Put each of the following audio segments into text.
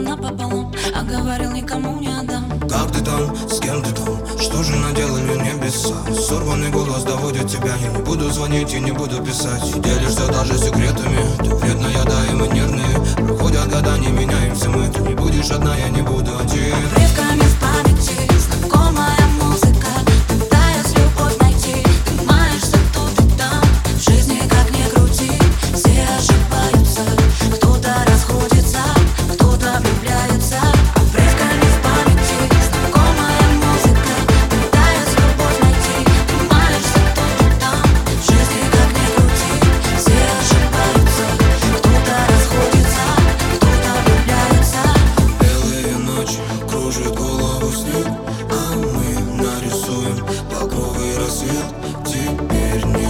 нам напополам А говорил, никому не отдам Как ты там, с кем ты там? Что же наделали небеса? Сорванный голос доводит тебя Я не буду звонить и не буду писать Делишься даже секретами Ты вредная, да и мы нервные Проходят года, не меняемся мы Ты не будешь одна, я не буду один снег А мы нарисуем багровый рассвет. Теперь не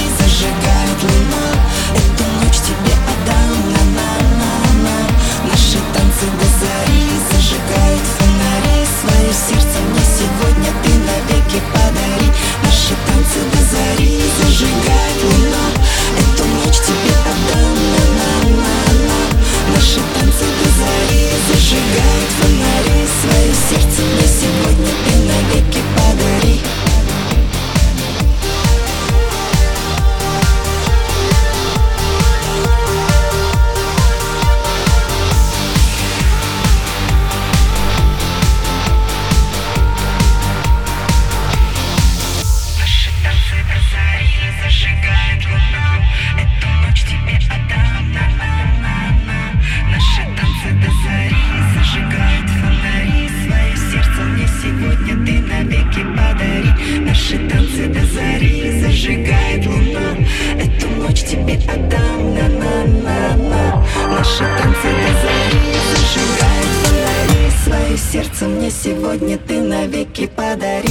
сердце мне сегодня ты навеки подари